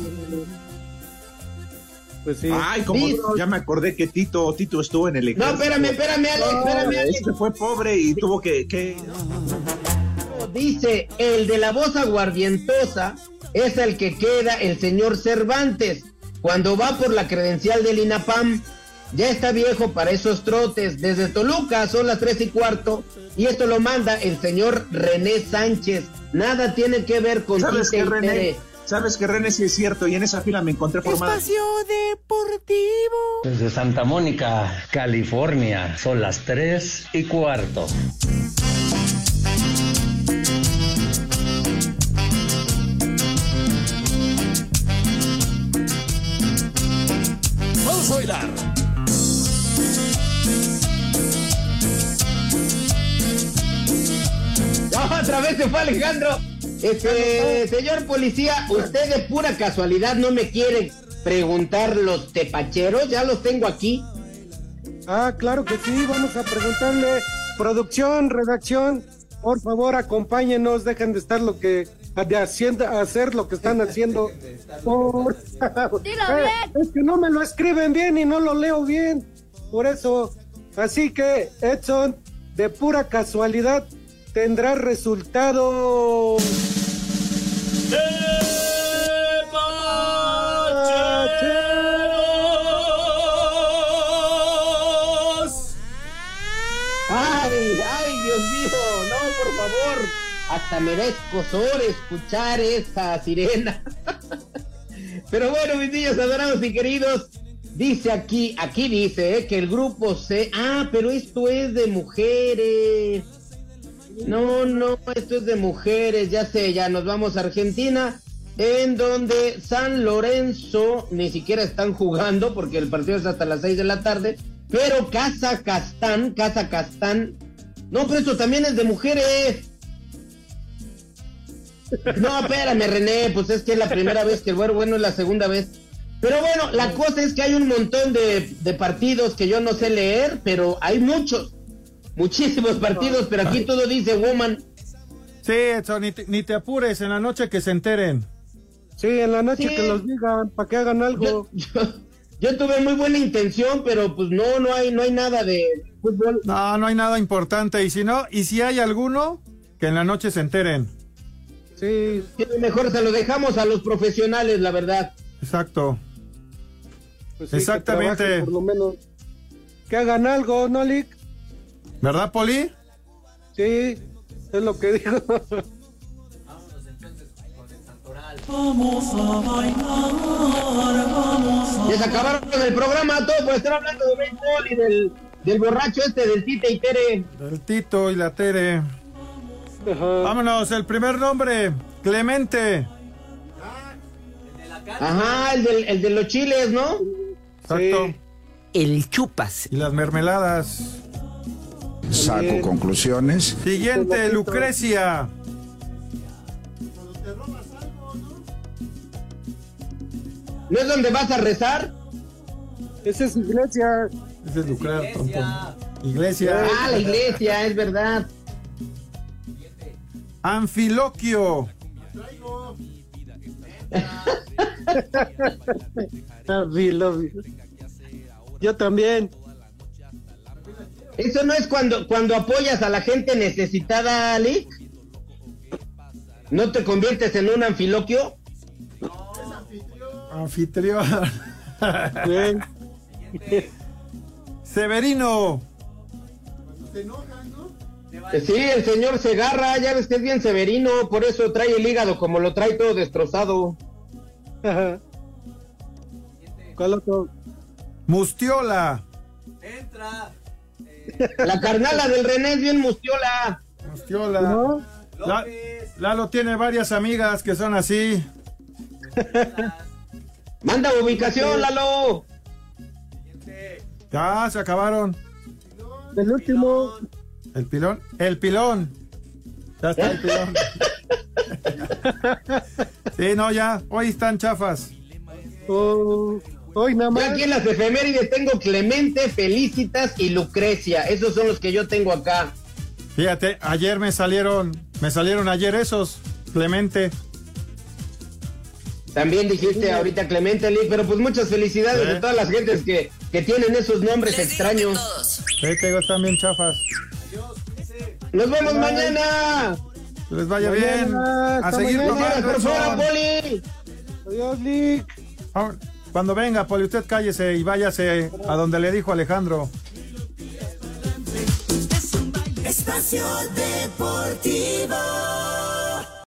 Speaker 7: Pues sí.
Speaker 9: Ay, como
Speaker 10: Dice-
Speaker 9: ya me acordé que Tito, Tito estuvo en el
Speaker 10: No,
Speaker 9: ejército.
Speaker 10: espérame, espérame, Alex, espérame, Alex.
Speaker 9: Es que fue pobre y tuvo que, que
Speaker 10: Dice, el de la voz aguardientosa es el que queda el señor Cervantes cuando va por la credencial del INAPAM. Ya está viejo para esos trotes. Desde Toluca son las tres y cuarto y esto lo manda el señor René Sánchez. Nada tiene que ver con
Speaker 9: ¿Sabes
Speaker 10: y
Speaker 9: René? ¿Sabes que René sí es cierto? Y en esa fila me encontré formada.
Speaker 50: Deportivo.
Speaker 51: Desde Santa Mónica, California, son las 3 y cuarto.
Speaker 11: Vamos a bailar.
Speaker 10: No, otra vez se fue Alejandro. Este, señor policía, usted de pura casualidad no me quiere preguntar los tepacheros, ya los tengo aquí.
Speaker 7: Ah, claro que sí, vamos a preguntarle. Producción, redacción, por favor, acompáñenos, dejen de estar lo que de haciendo, hacer lo que están haciendo. Por... Eh, Es que no me lo escriben bien y no lo leo bien. Por eso, así que Edson, de pura casualidad, tendrá resultado.
Speaker 10: Ay, ay, Dios mío, no, por favor. Hasta merezco sor escuchar esa sirena. Pero bueno, mis niños adorados y queridos, dice aquí, aquí dice eh, que el grupo C. Ah, pero esto es de mujeres. No, no, esto es de mujeres, ya sé, ya nos vamos a Argentina, en donde San Lorenzo ni siquiera están jugando porque el partido es hasta las 6 de la tarde, pero Casa Castán, no, pero esto también es de mujeres. No, espérame, René, pues es que es la primera vez que el bueno, bueno es la segunda vez. Pero bueno, la cosa es que hay un montón de partidos que yo no sé leer, pero hay muchos, muchísimos partidos, pero aquí todo dice woman.
Speaker 49: Sí, Edson, ni te, ni te apures, en la noche que se enteren.
Speaker 7: Sí, en la noche
Speaker 10: Sí.
Speaker 7: que los digan, para que hagan algo.
Speaker 10: Yo tuve muy buena intención, pero pues no, no hay, no hay nada de fútbol.
Speaker 49: No, no hay nada importante. Y si no, y si hay alguno, que en la noche se enteren.
Speaker 7: Sí.
Speaker 10: Mejor se lo dejamos a los profesionales, la verdad.
Speaker 49: Exacto.
Speaker 7: Pues sí, que
Speaker 49: Exactamente.
Speaker 7: trabajen por lo menos. Que hagan algo, ¿no, Lick?
Speaker 49: ¿Verdad, Poli?
Speaker 7: Sí, es lo que digo.
Speaker 3: Vamos a bailar, vamos a
Speaker 10: Ya se acabaron el programa, todo por estar hablando de béisbol y del, del borracho este del Tite y Tere.
Speaker 49: El Tito y la Tere. Vámonos, el primer nombre, Clemente.
Speaker 10: Ajá, el, del, el de los chiles, ¿no?
Speaker 49: Exacto.
Speaker 50: El chupas.
Speaker 49: Y las mermeladas.
Speaker 44: Saco conclusiones.
Speaker 49: Siguiente, Lucrecia.
Speaker 10: ¿No es donde vas a rezar?
Speaker 7: Esa es iglesia.
Speaker 49: Ese es Lucrecia, tonto. Iglesia.
Speaker 10: Ah, la iglesia, es verdad.
Speaker 49: Anfiloquio.
Speaker 7: Vi, lo vi. Yo también.
Speaker 10: ¿Eso no es cuando, cuando apoyas a la gente necesitada, Lick? ¿No te conviertes en un anfiloquio?
Speaker 49: Anfitrión.
Speaker 7: Bien.
Speaker 49: Severino.
Speaker 10: Sí, el señor Segarra, ya ves que es bien severino, por eso trae el hígado como lo trae todo destrozado.
Speaker 7: ¿Cuál otro?
Speaker 49: Mustiola.
Speaker 10: La carnala del René es bien mustiola.
Speaker 49: Mustiola.
Speaker 7: ¿No?
Speaker 49: La- Lalo tiene varias amigas que son así.
Speaker 10: Manda ubicación, Lalo.
Speaker 49: Ya, se acabaron.
Speaker 7: El último.
Speaker 49: El pilón. El pilón. Ya está el pilón. sí, no, ya. Hoy están chafas.
Speaker 7: Oh, Hoy nada más.
Speaker 10: Yo aquí en las efemérides tengo Clemente, Felicitas y Lucrecia. Esos son los que yo tengo acá.
Speaker 49: Fíjate, ayer me salieron, me salieron ayer esos, Clemente.
Speaker 10: También dijiste ahorita Clemente Lee, pero pues muchas felicidades
Speaker 49: ¿Eh?
Speaker 10: a todas las gentes que, que tienen esos nombres extraños.
Speaker 49: Sí, te digo, están bien chafas.
Speaker 10: Nos vemos mañana.
Speaker 49: Que les vaya
Speaker 7: Mañana,
Speaker 49: bien. A seguir tomando
Speaker 10: Por
Speaker 49: el
Speaker 10: fuera,
Speaker 49: sol.
Speaker 10: Poli.
Speaker 7: Adiós, Lick.
Speaker 49: Cuando venga, Poli, usted cállese y váyase a donde le dijo Alejandro.
Speaker 52: Espacio Deportivo.